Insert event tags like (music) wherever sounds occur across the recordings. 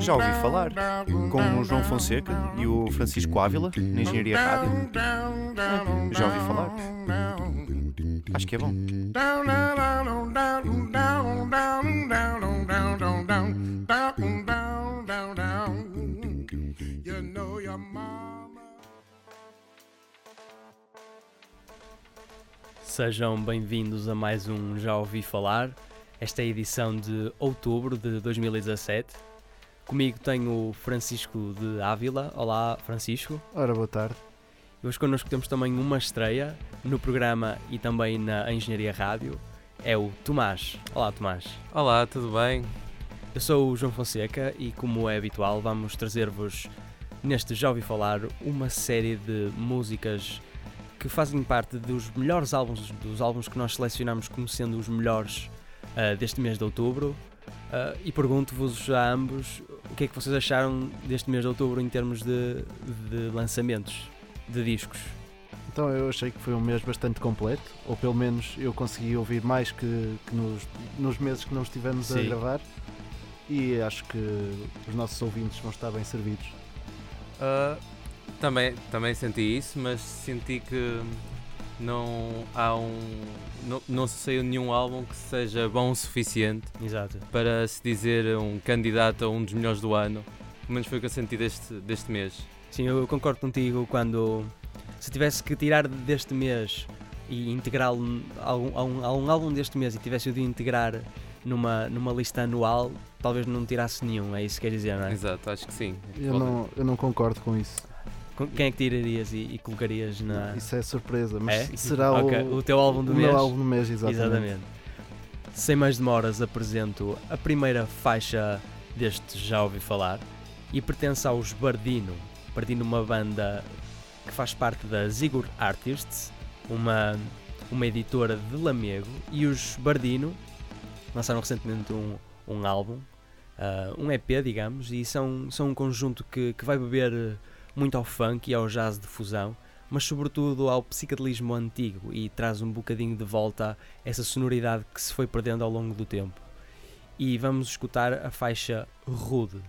Já ouvi falar com o João Fonseca e o Francisco Ávila na Engenharia Rádio. Já ouvi falar. Acho que é bom. Sejam bem-vindos a mais um Já Ouvi Falar. Esta é a edição de outubro de 2017. Comigo tenho o Francisco de Ávila. Olá, Francisco. Ora, boa tarde. E hoje connosco temos também uma estreia no programa e também na Engenharia Rádio. É o Tomás. Olá, Tomás. Olá, tudo bem? Eu sou o João Fonseca e, como é habitual, vamos trazer-vos neste Já Ouvi Falar uma série de músicas que fazem parte dos melhores álbuns, dos álbuns que nós selecionamos como sendo os melhores uh, deste mês de outubro. Uh, e pergunto-vos a ambos o que é que vocês acharam deste mês de outubro em termos de, de lançamentos de discos. Então eu achei que foi um mês bastante completo, ou pelo menos eu consegui ouvir mais que, que nos, nos meses que não estivemos Sim. a gravar e acho que os nossos ouvintes vão estar bem servidos. Ah, também, também senti isso, mas senti que não há um. Não, não se saiu nenhum álbum que seja bom o suficiente Exato. para se dizer um candidato a um dos melhores do ano. Pelo menos foi o que eu senti deste, deste mês. Sim, eu concordo contigo quando se tivesse que tirar deste mês e integrá-lo a um, a um- um álbum deste mês e tivesse o de integrar numa, numa lista anual, talvez não tirasse nenhum, é isso que quer dizer, não é? Exato, acho que sim. Eu não, eu não concordo com isso. Quem é que tirarias e, e colocarias na. Isso é surpresa, mas É? será Ok, o, o teu álbum do o mês? meu álbum do mês, exatamente. Sem mais demoras, apresento a primeira faixa deste Já Ouvi Falar e pertence aos Bardino. Bardino, uma banda que faz parte da Zigor Artists, uma, uma editora de Lamego, e os Bardino lançaram recentemente um, um álbum, ah, um EP, digamos, e são, são um conjunto que, que vai beber muito ao funk e ao jazz de fusão, mas sobretudo ao psicadelismo antigo e traz um bocadinho de volta essa sonoridade que se foi perdendo ao longo do tempo. E vamos escutar a faixa Rude.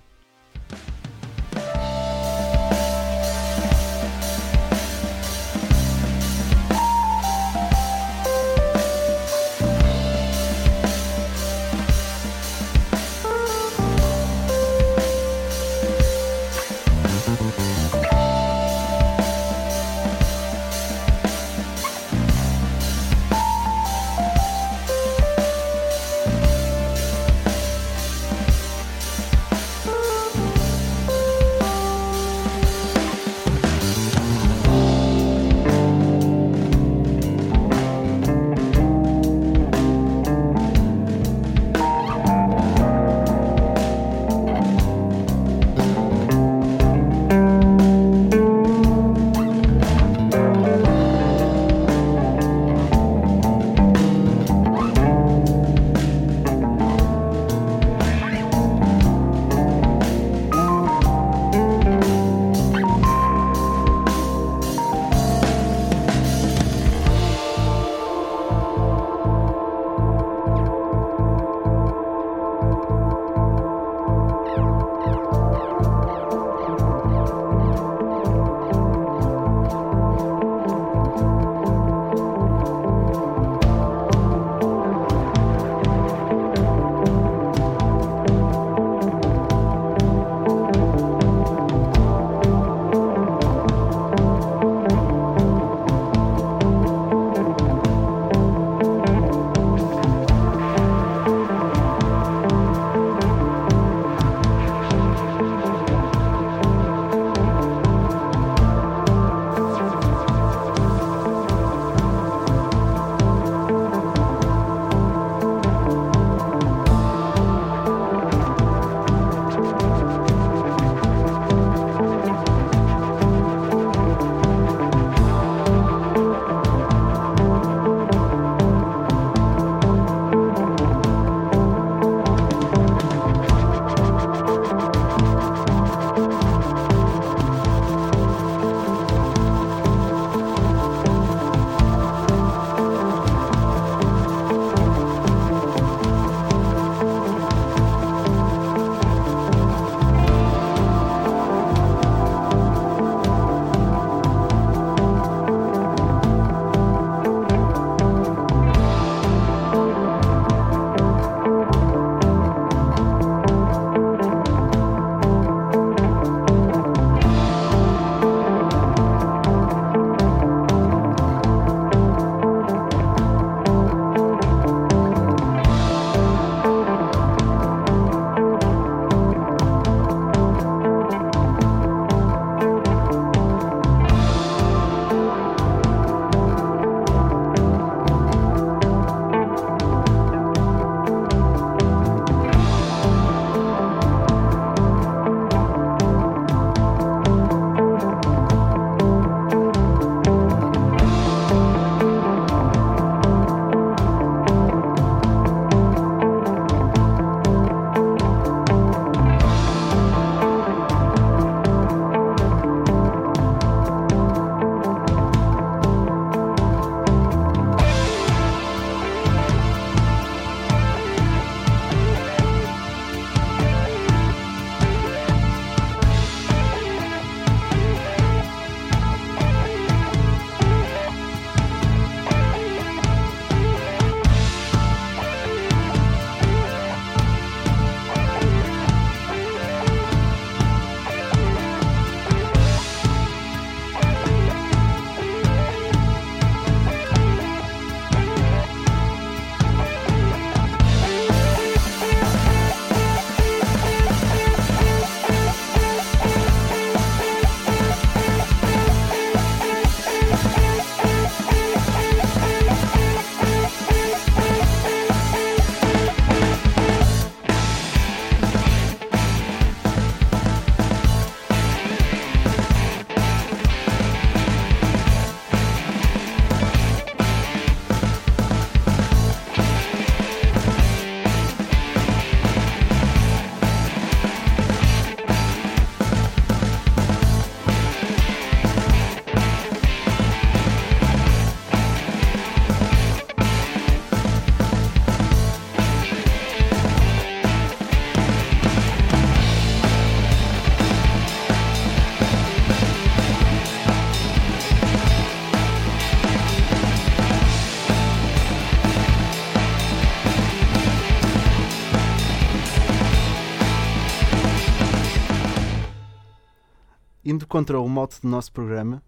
Indo contra o mote do nosso programa,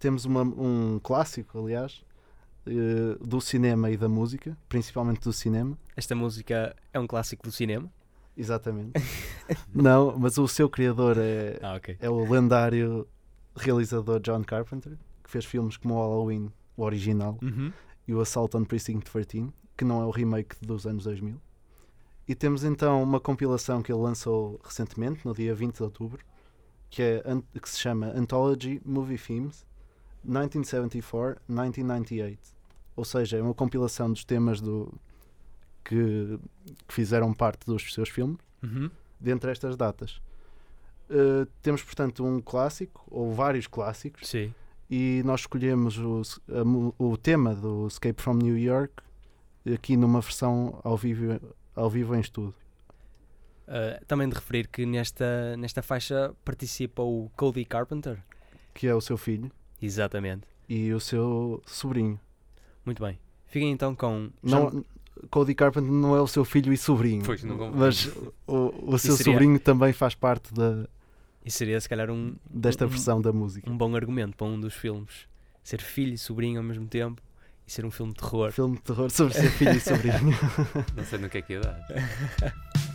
temos uma- um clássico, aliás, eh, do cinema e da música, principalmente do cinema. Esta música é um clássico do cinema. Exatamente. (laughs) Não, mas o seu criador é, Ah, ok. é o lendário realizador John Carpenter, que fez filmes como o Halloween, o original, Uhum. e o Assault on Precinct 13, que não é o remake dos anos 2000. E temos então uma compilação que ele lançou recentemente, no dia 20 de outubro, que, é, que se chama Anthology Movie Themes 1974-1998. Ou seja, é uma compilação dos temas do, que, que fizeram parte dos seus filmes, Uhum. dentre estas datas. Uh, temos, portanto, um clássico, ou vários clássicos, Sim. e nós escolhemos o, a o tema do Escape from New York aqui numa versão ao vivo, ao vivo em estudo. Uh, também de referir que nesta, nesta faixa participa o Cody Carpenter. que é o seu filho Exatamente. e o seu sobrinho. Muito bem. Fiquem então com. Não, Cody Carpenter não é o seu filho e sobrinho, Pois, não mas o, o seu seria- sobrinho também faz parte da, Isso seria se calhar um, desta Um- versão da música. um bom argumento para um dos filmes. Ser filho e sobrinho ao mesmo tempo e ser um filme de terror. Filme de terror sobre ser filho e (laughs) sobrinho. Não sei no que é que ia dar. (laughs)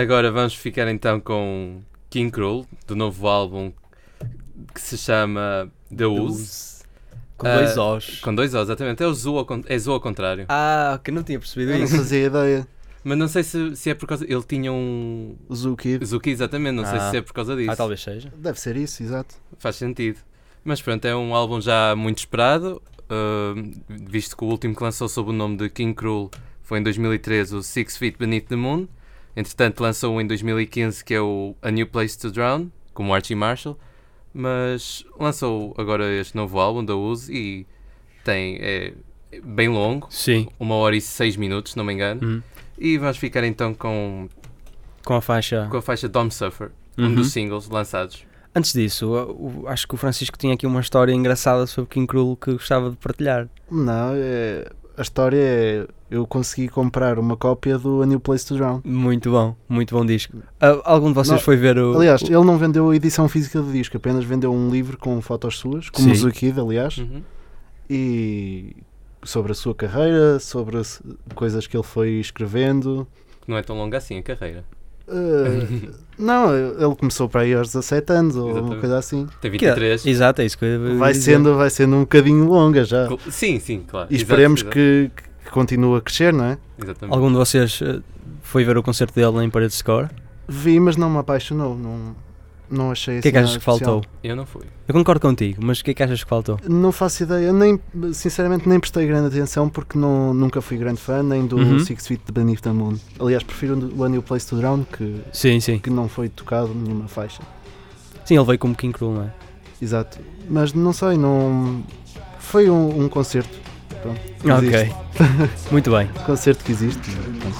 agora vamos ficar então com King Cruel, do novo álbum que se chama The Ooze. Com dois Ah, O's. Com dois O's, exatamente. É o Zoo ao, é Zoo ao contrário. Ah, que não tinha percebido Eu não isso. fazia ideia. Mas não sei se, se é por causa. Ele tinha um. Zookeeper. Zuki, exatamente. Não sei Ah. se é por causa disso. Ah, talvez seja. Deve ser isso, exato. Faz sentido. Mas pronto, é um álbum já muito esperado. uh, visto que o último que lançou sob o nome de King Cruel foi em 2013 o Six Feet Beneath the Moon. Entretanto, lançou um em 2015 que é o A New Place to Drown, como Archie Marshall. Mas lançou agora este novo álbum da Uzi e tem. É, bem longo, Sim. uma hora e seis minutos, se não me engano. Uhum. E vamos ficar então com, Com a faixa. com a faixa Dom Suffer, um Uhum. dos singles lançados. Antes disso, o- o- acho que o Francisco tinha aqui uma história engraçada sobre King Cruel que gostava de partilhar. Não, é, a história é. Eu consegui comprar uma cópia do A New Place to Drown. Muito bom, muito bom disco. Ah, algum de vocês Não, foi ver o. Aliás, o- ele não vendeu a edição física do disco, apenas vendeu um livro com fotos suas, como Sim. o Zukid, aliás, Uhum. e sobre a sua carreira, sobre as coisas que ele foi escrevendo. Não é tão longa assim a carreira. Uh, não, ele começou para aí aos 17 anos ou uma Exatamente. coisa assim. Tem que é- 23. Exato, é isso que eu ia Vai dizer. sendo, vai sendo um bocadinho longa já. Sim, sim, claro. E Exato, esperemos exato. que, que continue a crescer, não é? Exatamente. Algum de vocês eh, foi ver o concerto dele em Parede de Score? Vi, mas não me apaixonou. Não, não achei O que é que assim achas que nada especial. faltou? Eu não fui. Eu concordo contigo, mas o que é que achas que faltou? Não faço ideia, nem, sinceramente nem prestei grande atenção porque não, nunca fui grande fã nem do Uhum. Six Feet Beneath the Moon. Aliás, prefiro o A New Place to Drown que, Sim, sim. que não foi tocado nenhuma faixa. Sim, ele veio como King Cruel, não é? Exato. Mas não sei, não. Foi um, um concerto. Pronto, Ok. (laughs) Muito bem. Concerto que existe. Pronto,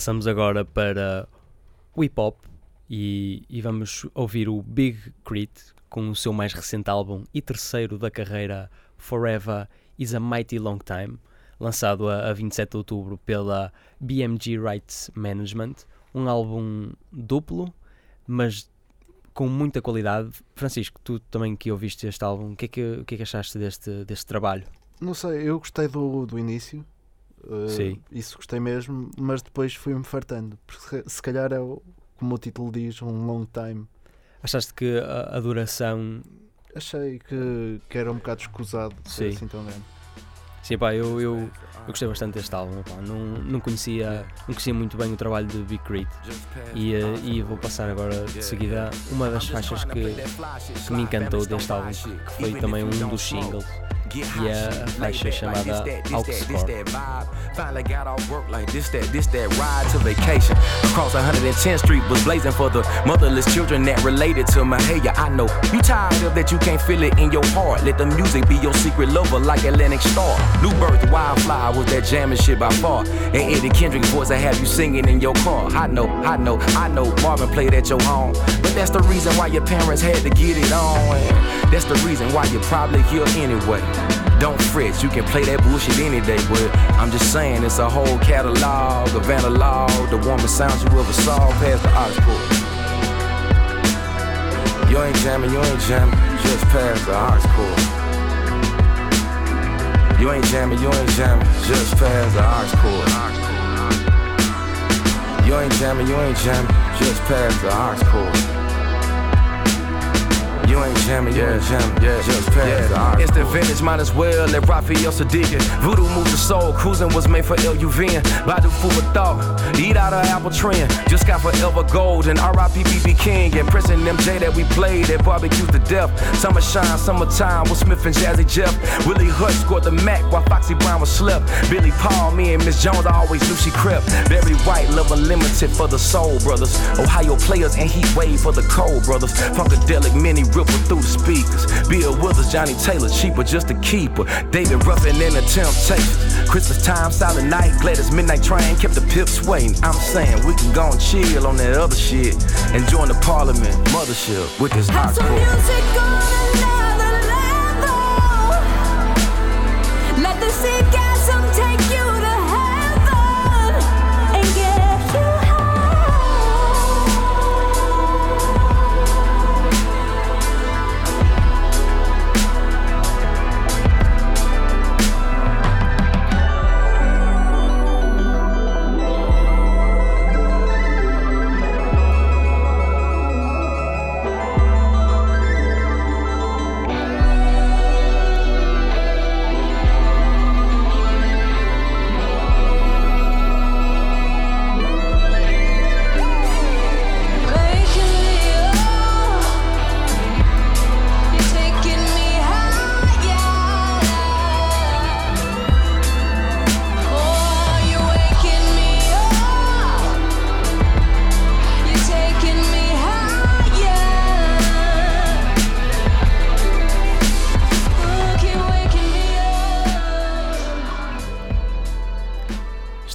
Passamos agora para o hip hop e, e vamos ouvir o Big Crit com o seu mais recente álbum e terceiro da carreira Forever is a Mighty Long Time, lançado a, a 27 de outubro pela BMG Rights Management. Um álbum duplo, mas com muita qualidade. Francisco, tu também que ouviste este álbum, o que é que, o que, é que achaste deste, deste trabalho? Não sei, eu gostei do, do início. Uh, Sim. Isso gostei mesmo, mas depois fui-me fartando. Porque se, calhar é, o- como o título diz, um long time. Achaste que a, a duração. Achei que, que era um bocado escusado ser Sim. assim tão grande. Sim, pá, eu, eu, eu gostei bastante deste álbum. Pá. Não, não, conhecia, não conhecia muito bem o trabalho de Big Crit e, eh, e vou passar agora de seguida uma das faixas que, que me encantou deste álbum, que foi também um dos singles. E é a faixa chamada Aux-Core. Finally got off work like this, that, this, that ride to vacation. Across 110th Street was blazing for the motherless children that related to my hey, yeah, I know. You tired of that, you can't feel it in your heart. Let the music be your secret lover like Atlantic Star. New birth, wildflower was that jamming shit by far. And Eddie Kendrick's voice, I have you singing in your car. I know, I know, I know Marvin played at your home. But that's the reason why your parents had to get it on. And that's the reason why you're probably here anyway. Don't fret, you can play that bullshit any day, but I'm just saying it's a whole catalog of analog, the warmest sounds you ever saw past the cord. You ain't jamming, you ain't jamming, just past the cord. You ain't jamming, you ain't jamming, just past the cord. You ain't jamming, you ain't jamming, just past the cord. You ain't jamming, you ain't jamming, yeah, just past the aux It's the vintage, might as well let Raphael Sadiq. Voodoo moved the soul, cruising was made for LUVN. Badu food for thought, eat out of apple trend. Just got forever gold and RIP BB King and Prince and MJ that we played at barbecue to death. Summer shine, summertime with Smith and Jazzy Jeff. Willie Hutch scored the Mac while Foxy Brown was slept. Billy Paul, me and Miss Jones, I always knew she crept. Barry White, love unlimited for the soul brothers. Ohio players and heat wave for the cold brothers. Funkadelic mini ripple through the speakers. Bill Withers, Johnny Taylor, cheaper just a keeper. David Ruffin in the Temptations. Christmas time, silent night, Gladys Midnight Train kept the pips waiting. I'm saying we can go and chill on that other shit and join the Parliament mothership with this hot Some core. music on another level. Let the orgasm take you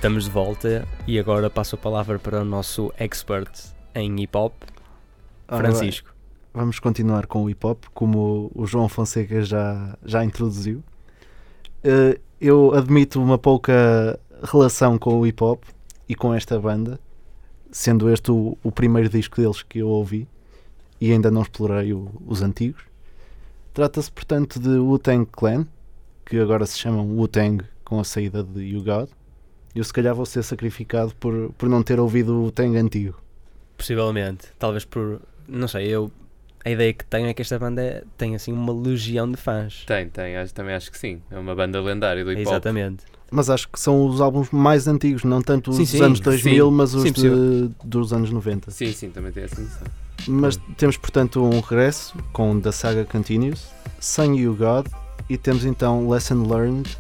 Estamos de volta e agora passo a palavra para o nosso expert em hip hop, Ora Francisco. vamos continuar com o hip hop, como o João Fonseca já, já introduziu. Eh, eu admito uma pouca relação com o hip hop e com esta banda, sendo este o, o primeiro disco deles que eu ouvi e ainda não explorei o- os antigos. Trata-se, portanto, de Wu-Tang Clan, que agora se chamam Wu-Tang com a saída de You God. Eu, se calhar, vou ser sacrificado por, por não ter ouvido o Wu-Tang antigo. Possivelmente, talvez por. Não sei, eu. A ideia que tenho é que esta banda é- tem assim uma legião de fãs. Tem, tem, acho- também acho que sim. É uma banda lendária do hip hop. Exatamente. Mas acho que são os álbuns mais antigos, não tanto os Sim, dos sim. anos 2000, Sim. mas os Sim, de- dos anos 90. Sim, sim, também tem essa noção. Mas temos, portanto, um regresso com The Saga Continues, Sun You God, e temos então Lesson Learned,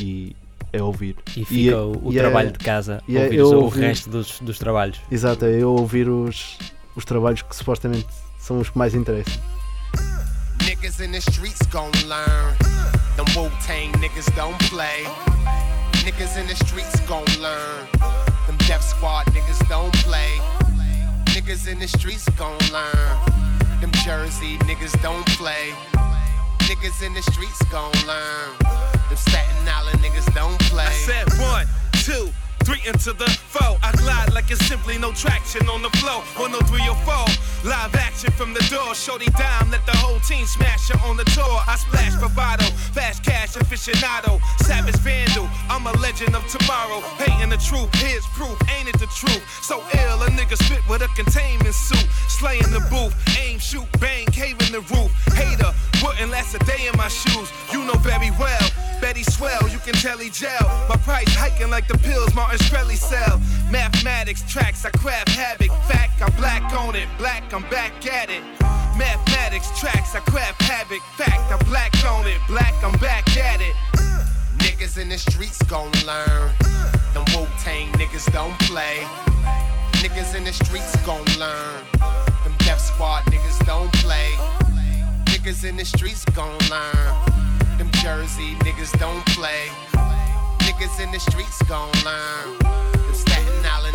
e é ouvir. E E fica é- o, o e é- trabalho de casa, e é ouvir eu o ouvi- resto dos, dos trabalhos. Exato, é eu ouvir os, os trabalhos que supostamente são os que mais interessam. Niggas in the streets gon' learn. Them Wu Tang niggas don't play. Niggas in the streets gon' learn. Them Death Squad niggas don't play. Niggas in the streets gon' learn. Them Jersey niggas don't play. Niggas in the streets gon' learn. Them Staten Island niggas don't play. I said one, two, three into the four. I glide like it's simply no traction on the floor. One, no, three, or four. Live action from the door. Shorty down, let the whole team smash her on the tour. I splash bravado, fast cash aficionado, savage vandal. I'm a legend of tomorrow. Hating the truth, here's proof, ain't it the truth? So ill, a nigga spit with a containment suit. Slaying the booth, aim, shoot, bang, cave in the roof. Hater, wouldn't last a day in my shoes. You know very well. Betty swell, you can tell he gel. My price hiking like the pills Martin Shkreli sell. Mathematics tracks, I craft havoc. Fact, I'm black on it. Black, I'm back at it. Mathematics tracks, I craft havoc. Fact, I'm black on it. Black, I'm back at it. Niggas in the streets gon' learn. Them Wu Tang niggas don't play. Niggas in the streets gon' learn. Them Death Squad niggas don't play. Niggas in the streets gon' learn. Them Jersey niggas don't play. Niggas in the streets gon' learn.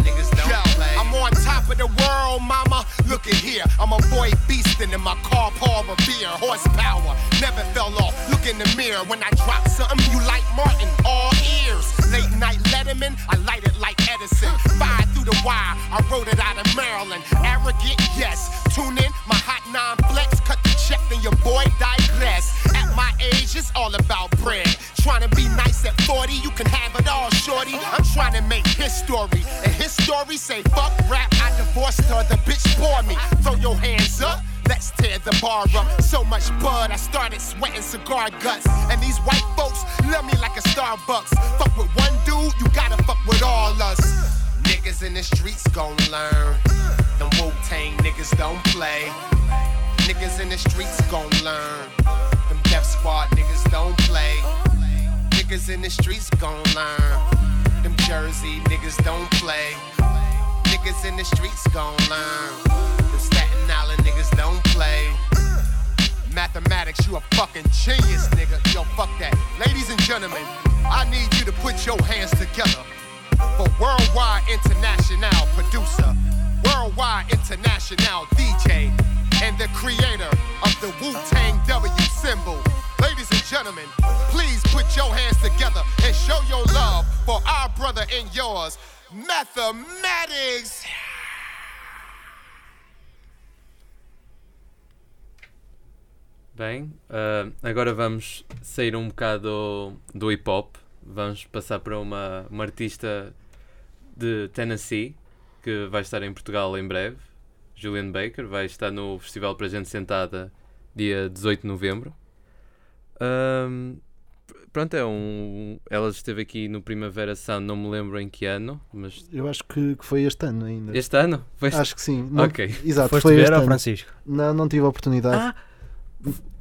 Them Staten Island niggas don't Yo, play. I'm on top of the world, mama. Look at here. I'm a boy beastin' in my car, Paul Revere. Horsepower, never fell off. Look in the mirror when I drop something you like Martin. All ears. Late night Letterman, I light it like Edison. Fire through the wire, I wrote it out of Maryland. Arrogant, yes. Tune in, my hot nine flex. Cut the check, then your boy digress. At my age, it's all about bread. Trying to be nice at 40, you can have it all, shorty. I'm trying to make history. And his story say, fuck rap, I divorced her, the bitch bore me. Throw your hands up. Let's tear the bar up. So much bud, I started sweating cigar guts. And these white folks love me like a Starbucks. Fuck with one dude, you gotta fuck with all us. Niggas in the streets gon' learn. Them Wu Tang niggas don't play. Niggas in the streets gon' learn. Them Death Squad niggas don't play. Niggas in the streets gon' learn. Jersey niggas don't play. Niggas in the streets gon' learn. Them Staten Island niggas don't play. Mathematics, you a fucking genius, nigga. Yo, fuck that. Ladies and gentlemen, I need you to put your hands together for Worldwide International producer, Worldwide International DJ, and the creator of the Wu Tang W symbol. Ladies and gentlemen, please put your hands together and show your love for our brother and yours, Mathematics. Bem, ah, agora vamos sair um bocado do, do hip hop. Vamos passar para uma, uma artista de Tennessee que vai estar em Portugal em breve. Julian Baker vai estar no Festival para Gente Sentada dia 18 de novembro. Ahm, pr- pronto, é um. Ela esteve aqui no Primavera Sound, não me lembro em que ano, mas. Eu acho que, que foi este ano ainda. Este ano? Foi este- Acho que sim. Não- Ok. Exato, Foste foi ver este ao ano. Francisco? Não, não tive a oportunidade. Ah!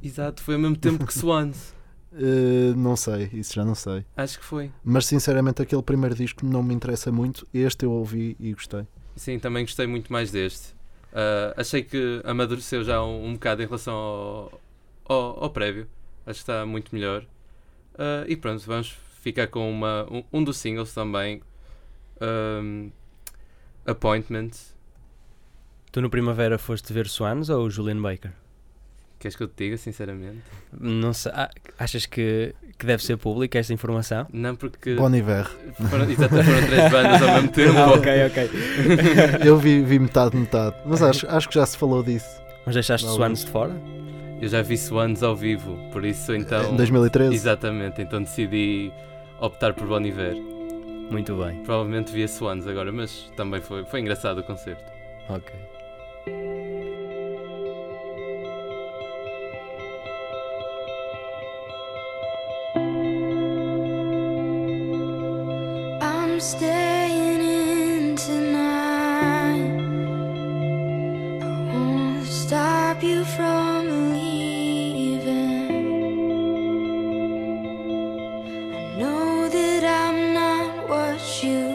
Exato, foi ao mesmo tempo que Swans. (laughs) Eh, não sei, isso já não sei. Acho que foi. Mas sinceramente aquele primeiro disco não me interessa muito. Este eu ouvi e gostei. Sim, também gostei muito mais deste. Ah, achei que amadureceu já um, um bocado em relação ao, ao, ao prévio. Acho que está muito melhor. Ah, e pronto, vamos ficar com uma, um, um dos singles também. Ahm, Appointment. Tu no Primavera foste ver Swans ou Julian Baker? Queres que eu te diga, sinceramente? Não sei, ah, achas que, que deve ser pública esta informação? Não, porque Bon Iver. foram, exatamente, foram três bandas ao mesmo tempo. Ah, (laughs) ok, ok. eu vi, vi metade, metade. Mas acho, acho que já se falou disso. Mas deixaste Swans de fora? Eu já vi Swans ao vivo, por isso então. Em 2013. Exatamente, então decidi optar por Bon Iver. Muito bem, Provavelmente via Swans agora, mas também foi, foi engraçado o concerto. ok. I'm staying in tonight. I won't stop you from leaving. You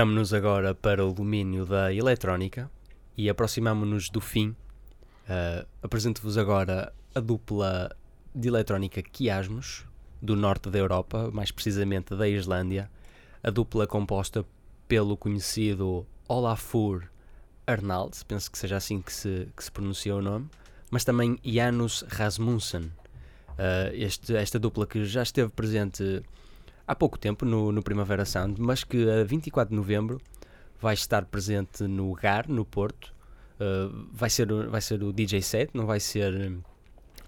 Viramos-nos agora para o domínio da eletrónica e aproximamo-nos do fim. Ah, Apresento-vos agora a dupla de eletrónica Kiasmos, do norte da Europa, mais precisamente da Islândia. A dupla composta pelo conhecido Olafur Arnald, penso que seja assim que se, que se pronuncia o nome, mas também Janus Rasmussen. Ah, este- esta dupla que já esteve presente há pouco tempo no, no Primavera Sound, mas que a 24 de novembro vai estar presente no GAR, no Porto. Uh, vai, ser, o- vai ser o DJ set, não vai ser hum,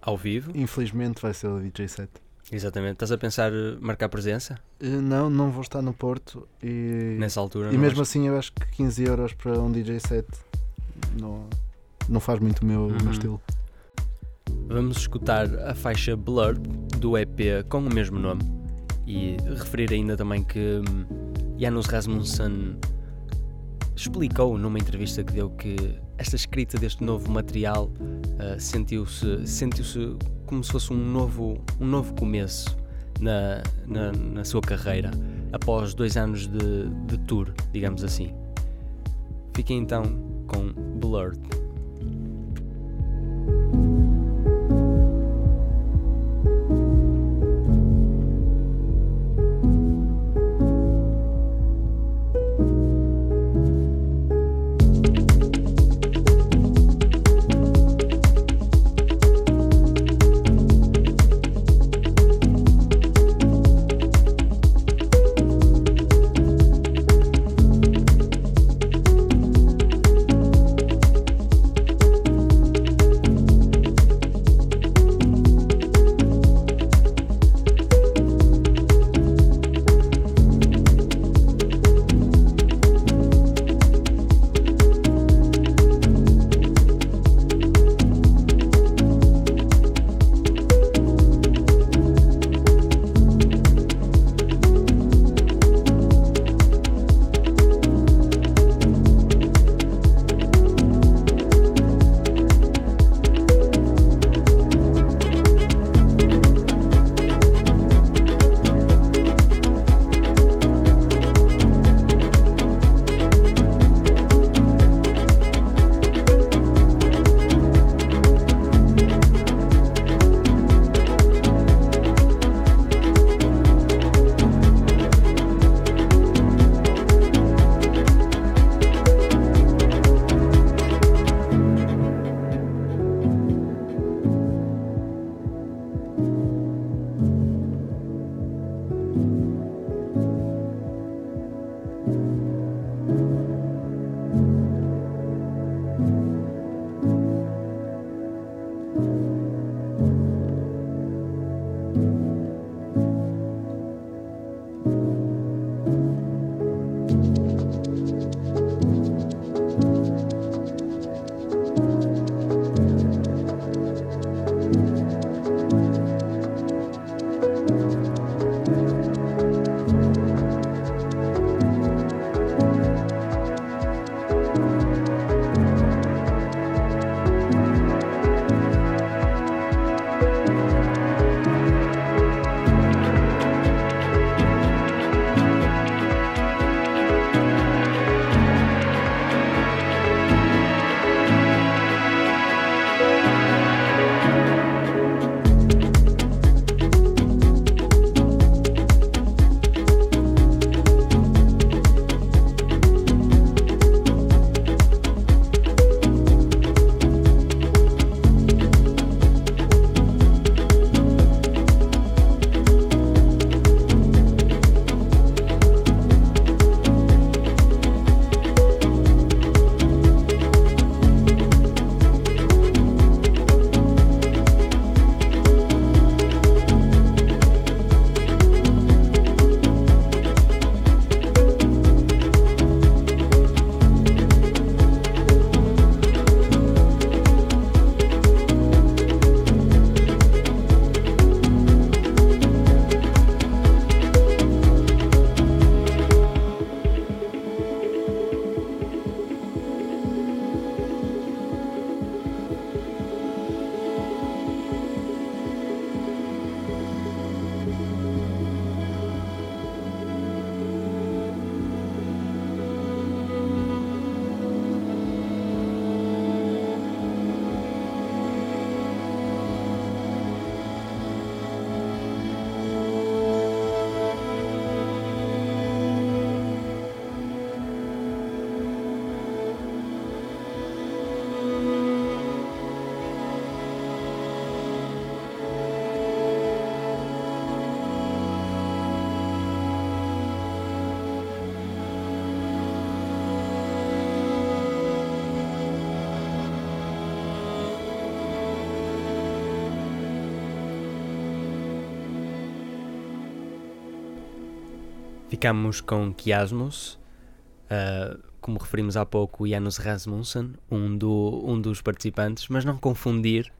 ao vivo. Infelizmente vai ser o DJ set. Exatamente. Estás a pensar uh, marcar presença Eh, Não, não vou estar no Porto e, nessa altura? e mesmo vais- assim eu acho que 15 euros para um DJ set não, não faz muito o meu, o meu Uhum. estilo. Vamos escutar a faixa Blur do EP com o mesmo nome e referir ainda também que hum, Janus Rasmussen explicou numa entrevista que deu que esta escrita deste novo material ah, sentiu-se sentiu-se como se fosse um novo, um novo começo na, na, na sua carreira após dois anos de, de tour, digamos assim. Fiquem então com Blurred. Ficámos com Kiasmos, uh, como referimos há pouco, Janus Rasmussen, um, do, um dos participantes, mas não confundir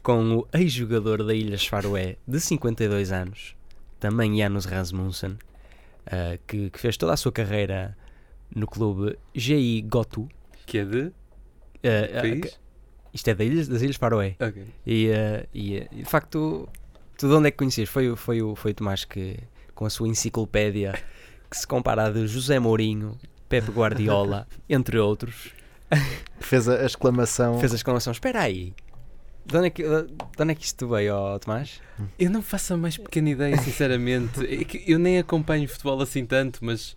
com o ex-jogador da Ilhas Faroé de 52 anos, também Janus Rasmussen, uh, que, que, fez toda a sua carreira no clube GI Gotu. Que é de? Uh, país? Isto é das Ilhas, das Ilhas Faroé. Ok. E, e, e, de facto, tu de onde é que conheces? Foi, foi, foi o Tomás que, com a sua enciclopédia, que se compara a de José Mourinho, Pepe Guardiola, (laughs) entre outros. Fez a exclamação. Fez a exclamação: Espera aí, de onde, é que, de onde é que isto veio, oh, Tomás? Eu não faço a mais pequena ideia, sinceramente. É que eu nem acompanho futebol assim tanto, mas.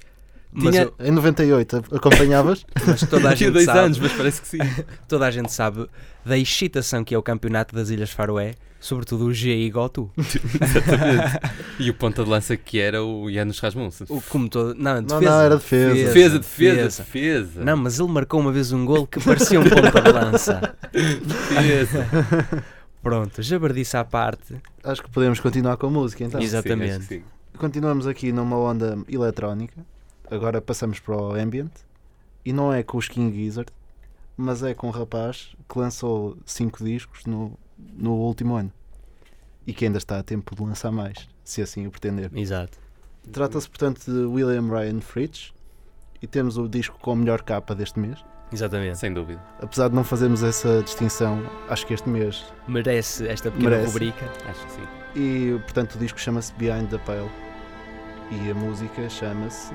Mas tinha... eu, em 98 acompanhavas? mas toda a Tinha gente dois sabe, anos, mas parece que sim. (laughs) toda a gente sabe da excitação que é o campeonato das Ilhas Faroé, sobretudo o GI Gotu. (laughs) Exatamente. E o ponta de lança que era o Janus Rasmussen. O, como todo, não, Não, defesa, não, era defesa. Defesa, defesa, defesa. Não, mas ele marcou uma vez um gol que parecia um ponta de lança. defesa. (laughs) Pronto, jabardice à parte. Acho que podemos continuar com a música então. Exatamente. sim. Continuamos aqui numa onda eletrónica. Agora passamos para o ambient. E não é com os King Gizzard, mas é com um rapaz que lançou 5 discos no, no último ano. E que ainda está a tempo de lançar mais, se assim o pretender. Exato. Trata-se, portanto, de William Ryan Fritz. E temos o disco com a melhor capa deste mês. Exatamente. Sem dúvida. Apesar de não fazermos essa distinção, acho que este mês. Merece esta pequena Merece. rubrica. Acho que sim. E, portanto, o disco chama-se Behind the Pale. E a música chama-se.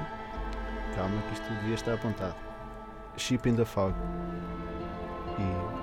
Calma, que isto devia estar apontado. Sheep in the Fog. E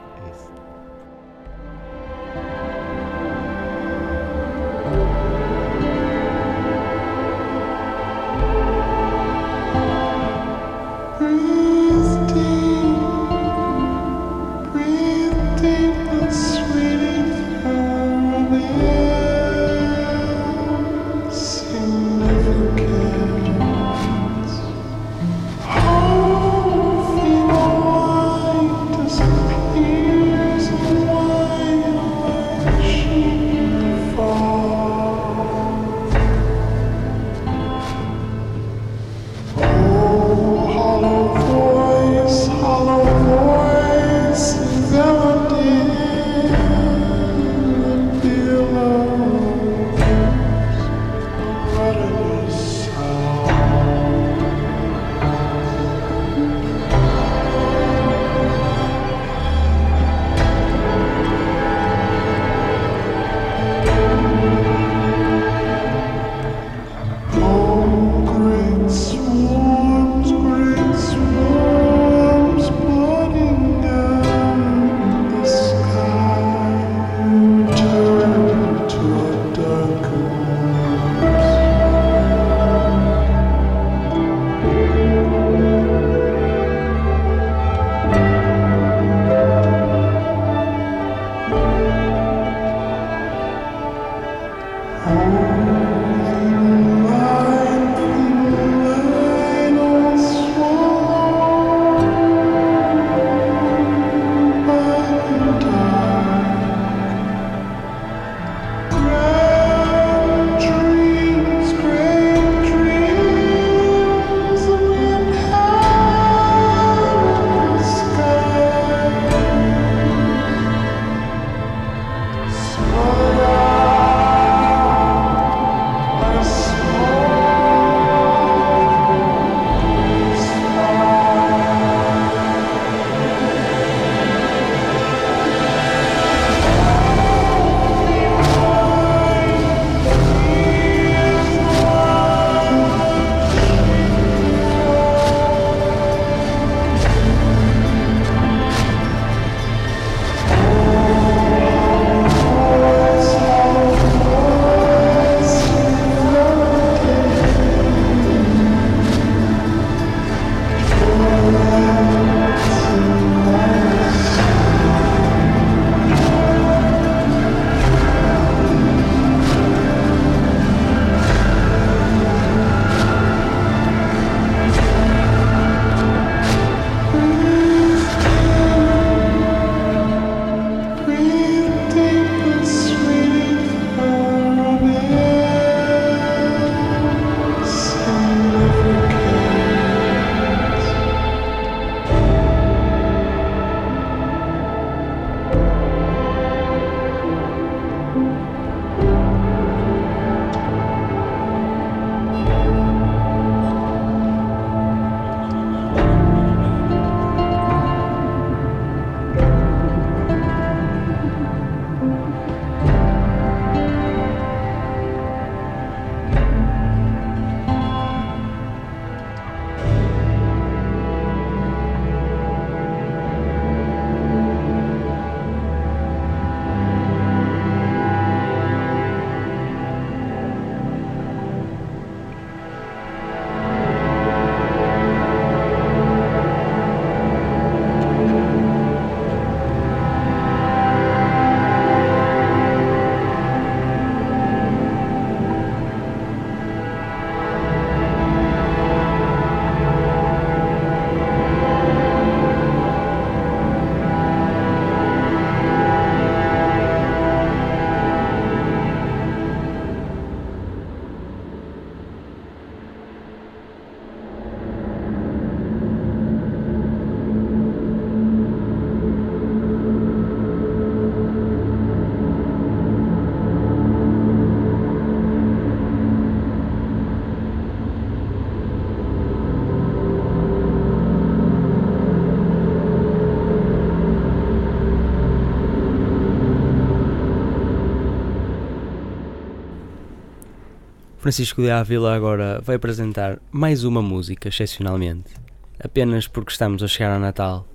Francisco de Ávila agora vai apresentar mais uma música, excepcionalmente, apenas porque estamos a chegar ao Natal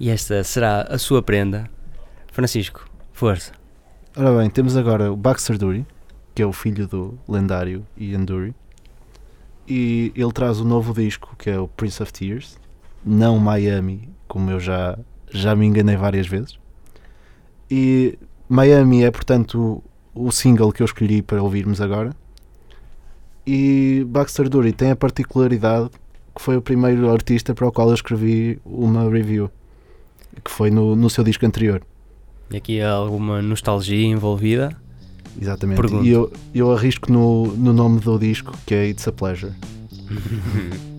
e esta será a sua prenda. Francisco, força. Ora bem, temos agora o Baxter Dury, que é o filho do lendário Ian Dury, e ele traz o novo disco que é o Prince of Tears, não Miami, como eu já, já me enganei várias vezes. E Miami é, portanto, o single que eu escolhi para ouvirmos agora. E Baxter Dury tem a particularidade que foi o primeiro artista para o qual eu escrevi uma review, que foi no, no seu disco anterior. E aqui há alguma nostalgia envolvida? Exatamente. Pergunto. E eu, eu arrisco no, no nome do disco, que é It's a Pleasure. (laughs)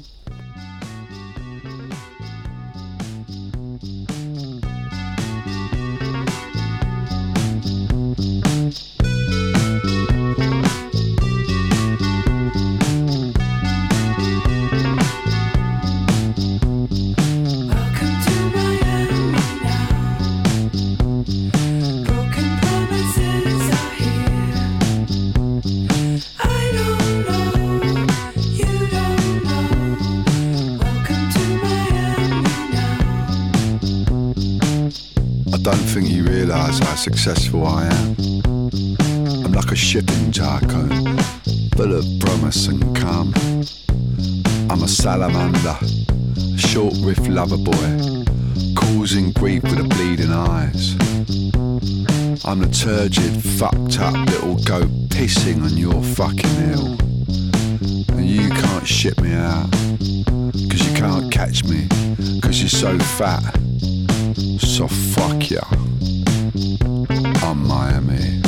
Like shipping tycoon, full of promise and calm. I'm a salamander, short riff lover boy, causing grief with the bleeding eyes. I'm the turgid, fucked up little goat pissing on your fucking hill. And you can't ship me out, cause you can't catch me, cause you're so fat. So fuck ya. I'm Miami.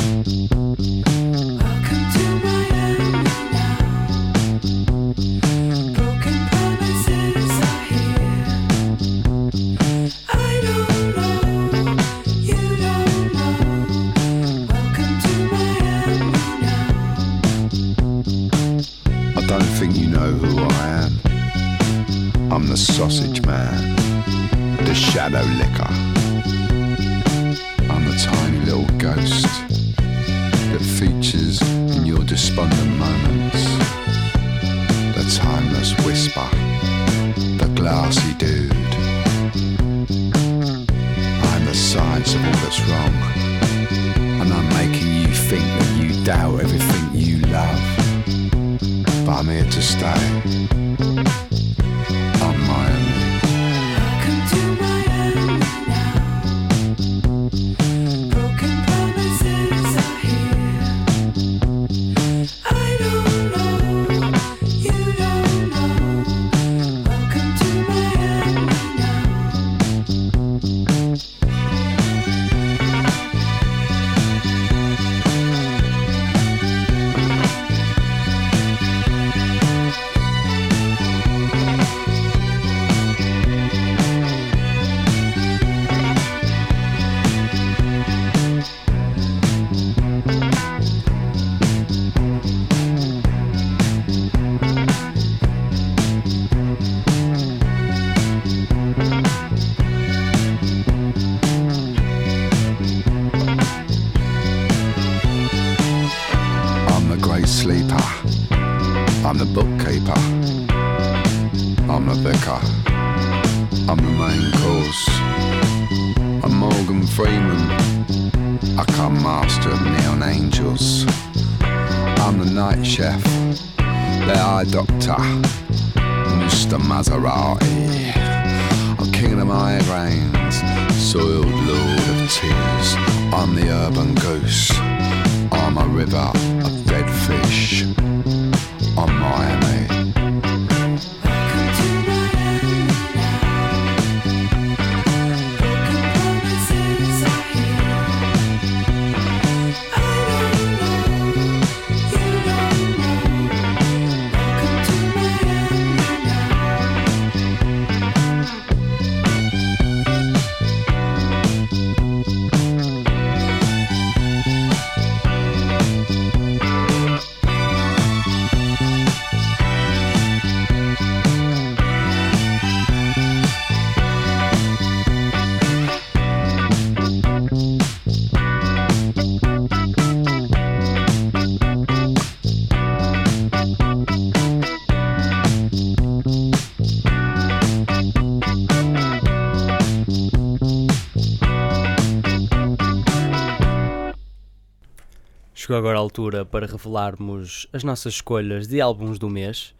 Chegou agora a altura para revelarmos as nossas escolhas de álbuns do mês.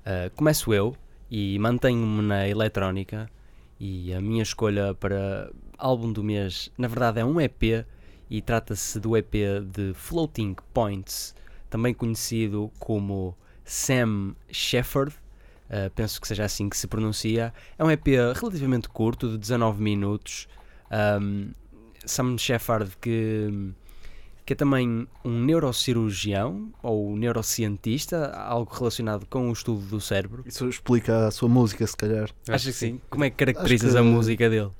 Uh, começo eu e mantenho-me na eletrónica. E a minha escolha para álbum do mês, na verdade, é um EP e trata-se do EP de Floating Points, também conhecido como Sam Shepard. Uh, penso que seja assim que se pronuncia. É um EP relativamente curto, de 19 minutos. Um, Sam Shepard, que, que é também um neurocirurgião ou neurocientista, algo relacionado com o estudo do cérebro. Isso explica a sua música, se calhar. Acho que sim. Como é que caracterizas que a música dele?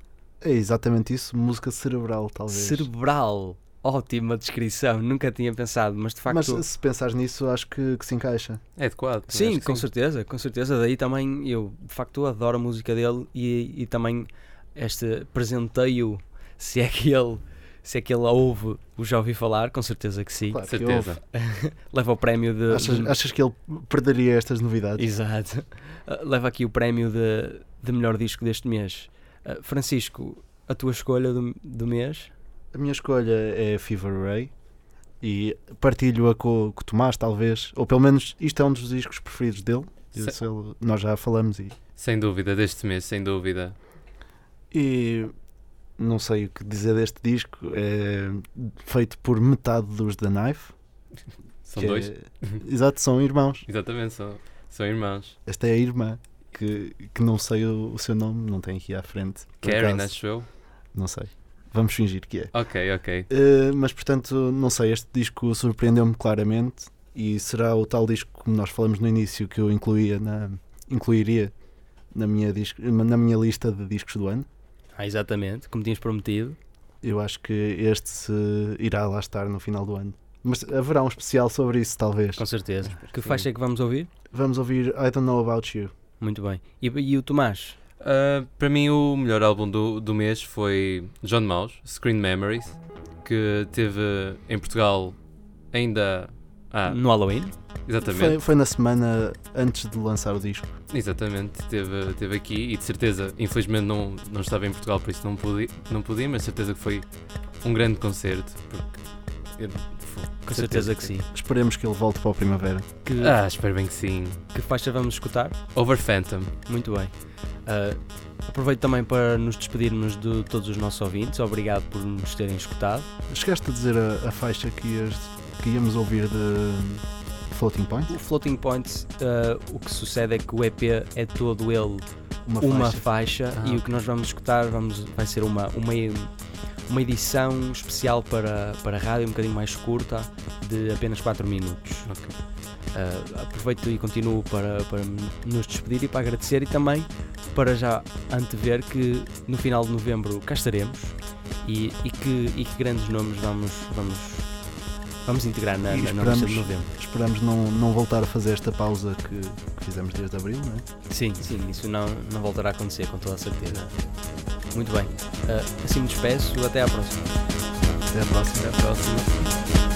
É exatamente isso, música cerebral, talvez. Cerebral. Ótima descrição, nunca tinha pensado, mas de facto. Mas se pensares nisso, acho que, que se encaixa. É adequado. Sim, com sim. certeza, com certeza. Daí também eu, de facto, adoro a música dele e, e também este presenteio, se é que ele. Se é que ele ouve, o já ouvi falar, com certeza que sim. Claro, certeza. (laughs) Leva o prémio de. Achas, achas, que ele perderia estas novidades? Exato. (laughs) Leva aqui o prémio de, de melhor disco deste mês. Uh, Francisco, a tua escolha do, do mês? A minha escolha é Fever Ray e partilho-a com, com o Tomás, talvez, ou pelo menos isto é um dos discos preferidos dele. Ele, nós já falamos e. Sem dúvida, deste mês, sem dúvida. E não sei o que dizer deste disco. É feito por metade dos The Knife. São dois? É... (laughs) Exato, são irmãos. Exatamente, são, são irmãos. Esta é a irmã que, que não sei o, o seu nome, não tem aqui à frente. Karen, acho eu. Não sei. Vamos fingir que é. Ok, ok. Uh, mas portanto, não sei, este disco surpreendeu-me claramente e será o tal disco, como nós falamos no início, que eu incluía na, incluiria na minha, disco, na minha lista de discos do ano. Ah, exatamente, como tinhas prometido. Eu acho que este se irá lá estar no final do ano. Mas haverá um especial sobre isso, talvez. Com certeza. Que faixa é que vamos ouvir? Vamos ouvir I Don't Know About You. Muito bem. E, e o Tomás? Uh, para mim, o melhor álbum do, do mês foi John Maus, Screen Memories, que teve em Portugal ainda. Ah, no Halloween? Exatamente. Foi, foi, na semana antes de lançar o disco. Exatamente, teve, teve aqui e de certeza, infelizmente não, não estava em Portugal, por isso não pude, não pude mas de certeza que foi um grande concerto. Porque eu, com certeza que sim. Esperemos que ele volte para a primavera. Que... Ah, espero bem que sim. Que faixa vamos escutar? Over Phantom. Muito bem. Uh, aproveito também para nos despedirmos de todos os nossos ouvintes. Obrigado por nos terem escutado. Chegaste a dizer a, a faixa que, ias, que íamos ouvir de Floating Point? O Floating Point, uh, o que sucede é que o EP é todo ele uma, uma faixa, faixa ah. e o que nós vamos escutar vamos, vai ser uma, uma uma edição especial para, para a rádio, um bocadinho mais curta, de apenas 4 minutos. Okay. Uh, aproveito e continuo para, para nos despedir e para agradecer e também para já antever que no final de novembro cá estaremos e, e, que, e que grandes nomes vamos, vamos, vamos integrar na, na, lista de novembro. Esperamos não, não voltar a fazer esta pausa que, que fizemos desde abril, não é? Sim, sim, isso não, não voltará a acontecer com toda a certeza. Muito bem. Uh, assim me despeço. Até à próxima. Até à próxima. Até à próxima.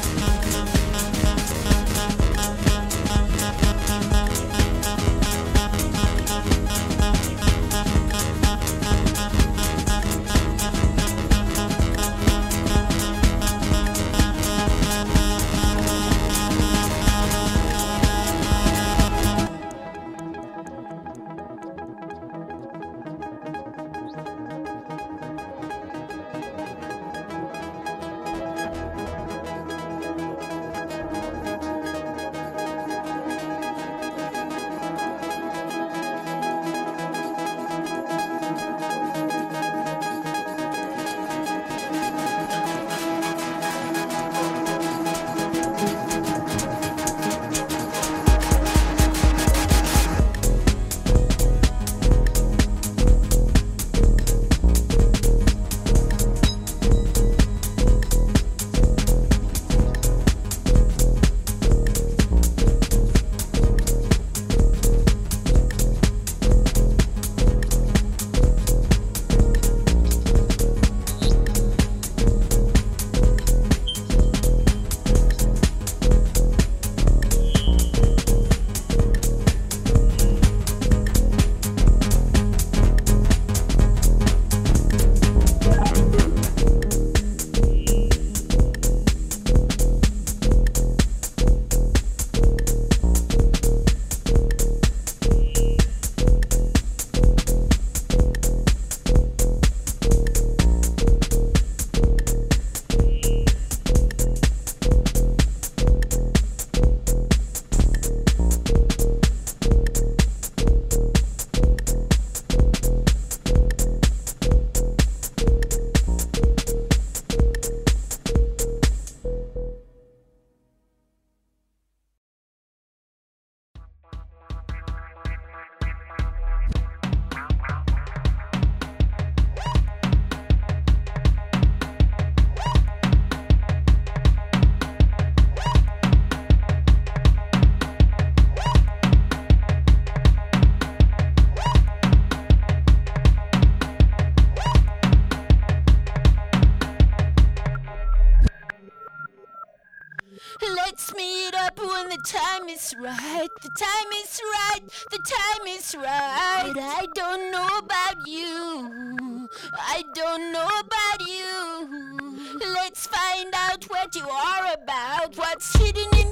I don't know about you. Let's find out what you are about. What's hidden